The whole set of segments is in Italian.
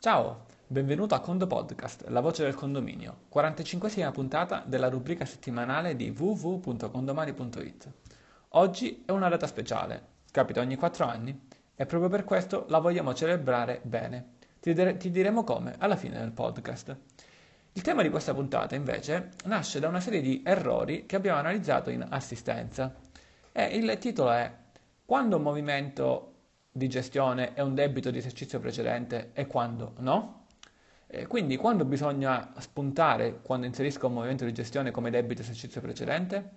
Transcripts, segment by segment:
Ciao, benvenuto a Condo Podcast, la voce del condominio, 45esima puntata della rubrica settimanale di www.condomani.it. Oggi è una data speciale, capita ogni 4 anni e proprio per questo la vogliamo celebrare bene. Ti, dire- ti diremo come alla fine del podcast. Il tema di questa puntata invece nasce da una serie di errori che abbiamo analizzato in assistenza e il titolo è Quando un movimento di gestione è un debito di esercizio precedente e quando no. E quindi quando bisogna spuntare quando inserisco un movimento di gestione come debito esercizio precedente?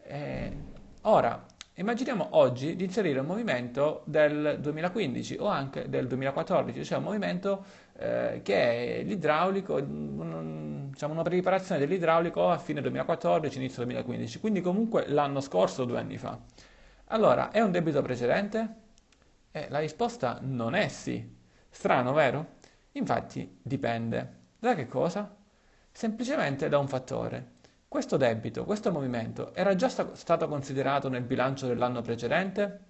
E ora, immaginiamo oggi di inserire un movimento del 2015 o anche del 2014, cioè un movimento eh, che è l'idraulico, un, diciamo una preparazione dell'idraulico a fine 2014, inizio 2015, quindi comunque l'anno scorso, due anni fa. Allora, è un debito precedente? E la risposta non è sì. Strano, vero? Infatti dipende. Da che cosa? Semplicemente da un fattore. Questo debito, questo movimento, era già sta- stato considerato nel bilancio dell'anno precedente?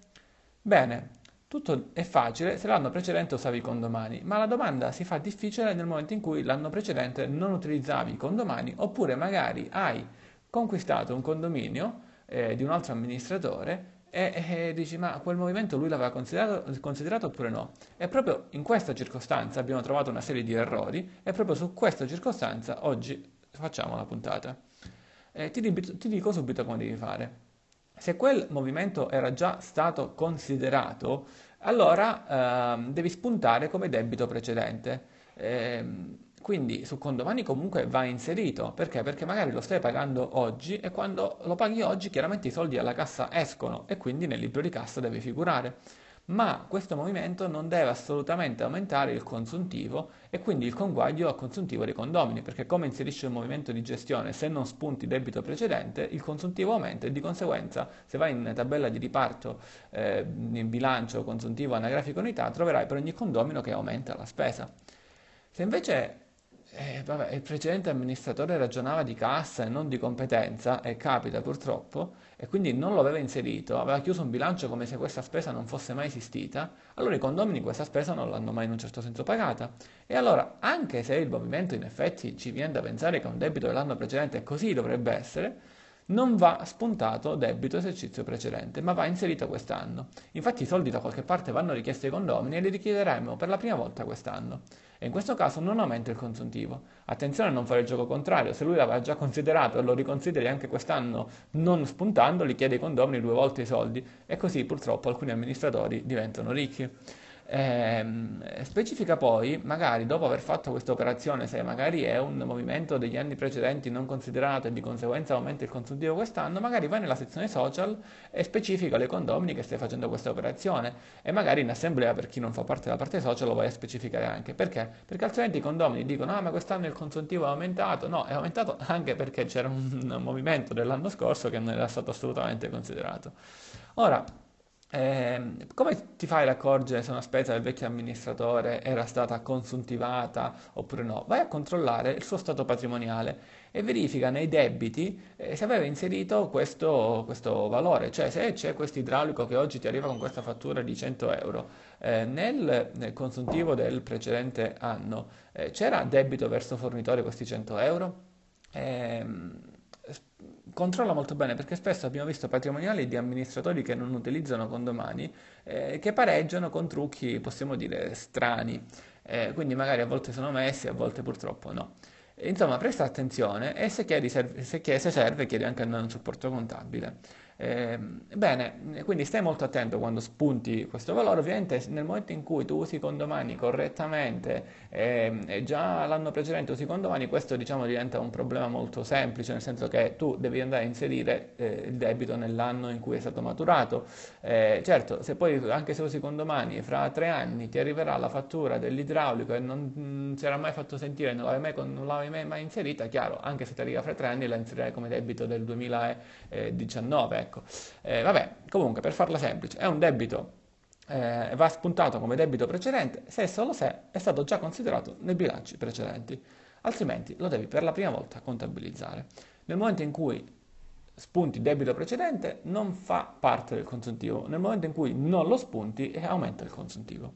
Bene, tutto è facile se l'anno precedente usavi i condomani, ma la domanda si fa difficile nel momento in cui l'anno precedente non utilizzavi i condomani oppure magari hai conquistato un condominio eh, di un altro amministratore e, e, dici, ma quel movimento lui l'aveva considerato, considerato, oppure no? E proprio in questa circostanza abbiamo trovato una serie di errori e proprio su questa circostanza oggi facciamo la puntata. E ti, ti dico subito come devi fare. Se quel movimento era già stato considerato, allora eh, devi spuntare come debito precedente. Eh, quindi su condomani comunque va inserito, perché? Perché magari lo stai pagando oggi e quando lo paghi oggi chiaramente i soldi alla cassa escono e quindi nel libro di cassa deve figurare. Ma questo movimento non deve assolutamente aumentare il consuntivo e quindi il conguaglio a consuntivo dei condomini, perché come inserisce il movimento di gestione, se non spunti debito precedente, il consuntivo aumenta e di conseguenza se vai in tabella di riparto eh, in bilancio consuntivo anagrafico unità troverai per ogni condomino che aumenta la spesa. Se invece eh, vabbè, il precedente amministratore ragionava di cassa e non di competenza, e capita purtroppo, e quindi non lo aveva inserito, aveva chiuso un bilancio come se questa spesa non fosse mai esistita, allora i condomini questa spesa non l'hanno mai in un certo senso pagata. E allora, anche se il movimento in effetti ci viene da pensare che un debito dell'anno precedente così dovrebbe essere, non va spuntato debito esercizio precedente, ma va inserito quest'anno. Infatti i soldi da qualche parte vanno richiesti ai condomini e li richiederemo per la prima volta quest'anno. E in questo caso non aumenta il consuntivo. Attenzione a non fare il gioco contrario, se lui l'aveva già considerato e lo riconsideri anche quest'anno non spuntando, li chiede ai condomini due volte i soldi e così purtroppo alcuni amministratori diventano ricchi. Eh, specifica poi, magari dopo aver fatto questa operazione, se magari è un movimento degli anni precedenti non considerato e di conseguenza aumenta il consuntivo quest'anno, magari vai nella sezione social e specifica le condomini che stai facendo questa operazione e magari in assemblea per chi non fa parte della parte social lo vai a specificare anche. Perché? Perché altrimenti i condomini dicono ah ma quest'anno il consuntivo è aumentato, no è aumentato anche perché c'era un movimento dell'anno scorso che non era stato assolutamente considerato. Ora, eh, come ti fai ad accorgere se una spesa del vecchio amministratore era stata consuntivata oppure no? Vai a controllare il suo stato patrimoniale e verifica nei debiti eh, se aveva inserito questo, questo, valore, cioè se c'è questo idraulico che oggi ti arriva con questa fattura di 100 euro, eh, nel, nel, consuntivo del precedente anno eh, c'era debito verso fornitore questi 100 euro? Controlla molto bene perché spesso abbiamo visto patrimoniali di amministratori che non utilizzano condomani eh, che pareggiano con trucchi, possiamo dire, strani. Eh, quindi magari a volte sono messi, a volte purtroppo no. Insomma, presta attenzione e se, chiedi, se, se serve chiedi anche un supporto contabile. Eh, bene, quindi stai molto attento quando spunti questo valore, ovviamente nel momento in cui tu usi condomani correttamente eh, e già l'anno precedente usi condomani, questo diciamo diventa un problema molto semplice, nel senso che tu devi andare a inserire eh, il debito nell'anno in cui è stato maturato. Eh, certo, se poi anche se usi condomani fra tre anni ti arriverà la fattura dell'idraulico e non, non si era mai fatto sentire, non l'avevi mai, non l'avevi mai, mai inserita, chiaro, anche se ti arriva fra tre anni la inserirai come debito del 2019 ecco. Eh, vabbè, comunque, per farla semplice, è un debito, eh, va spuntato come debito precedente se e solo se è stato già considerato nei bilanci precedenti, altrimenti lo devi per la prima volta contabilizzare. Nel momento in cui spunti debito precedente non fa parte del consuntivo, nel momento in cui non lo spunti aumenta il consuntivo.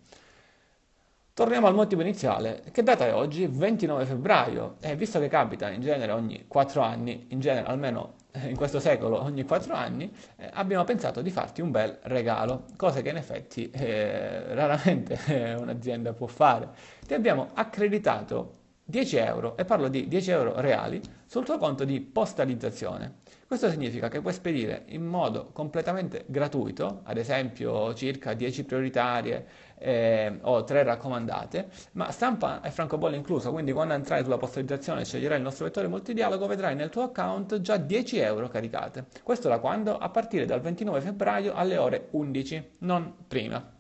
Torniamo al motivo iniziale. Che data è oggi? 29 febbraio. E visto che capita in genere ogni 4 anni, in genere almeno eh, in questo secolo ogni 4 anni, eh, abbiamo pensato di farti un bel regalo, cosa che in effetti eh, raramente un'azienda può fare. Ti abbiamo accreditato 10 euro, e parlo di 10 euro reali, sul tuo conto di postalizzazione. Questo significa che puoi spedire in modo completamente gratuito, ad esempio circa 10 prioritarie eh, o 3 raccomandate, ma stampa e francobollo incluso, quindi quando entrai sulla postalizzazione e sceglierai il nostro vettore multidialogo vedrai nel tuo account già 10 euro caricate. Questo da quando? A partire dal 29 febbraio alle ore 11, non prima.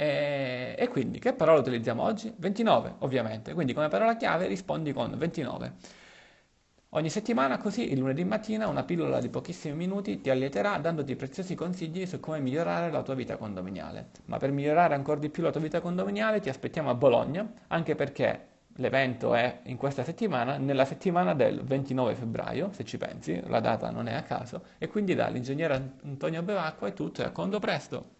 E, quindi che parola utilizziamo oggi? 29 ovviamente, quindi come parola chiave rispondi con 29. Ogni settimana così il lunedì mattina una pillola di pochissimi minuti ti allieterà dandoti preziosi consigli su come migliorare la tua vita condominiale. Ma per migliorare ancora di più la tua vita condominiale ti aspettiamo a Bologna, anche perché l'evento è in questa settimana, nella settimana del 29 febbraio, se ci pensi, la data non è a caso, e quindi dall'ingegnere Antonio Bevacqua è tutto e a condo presto.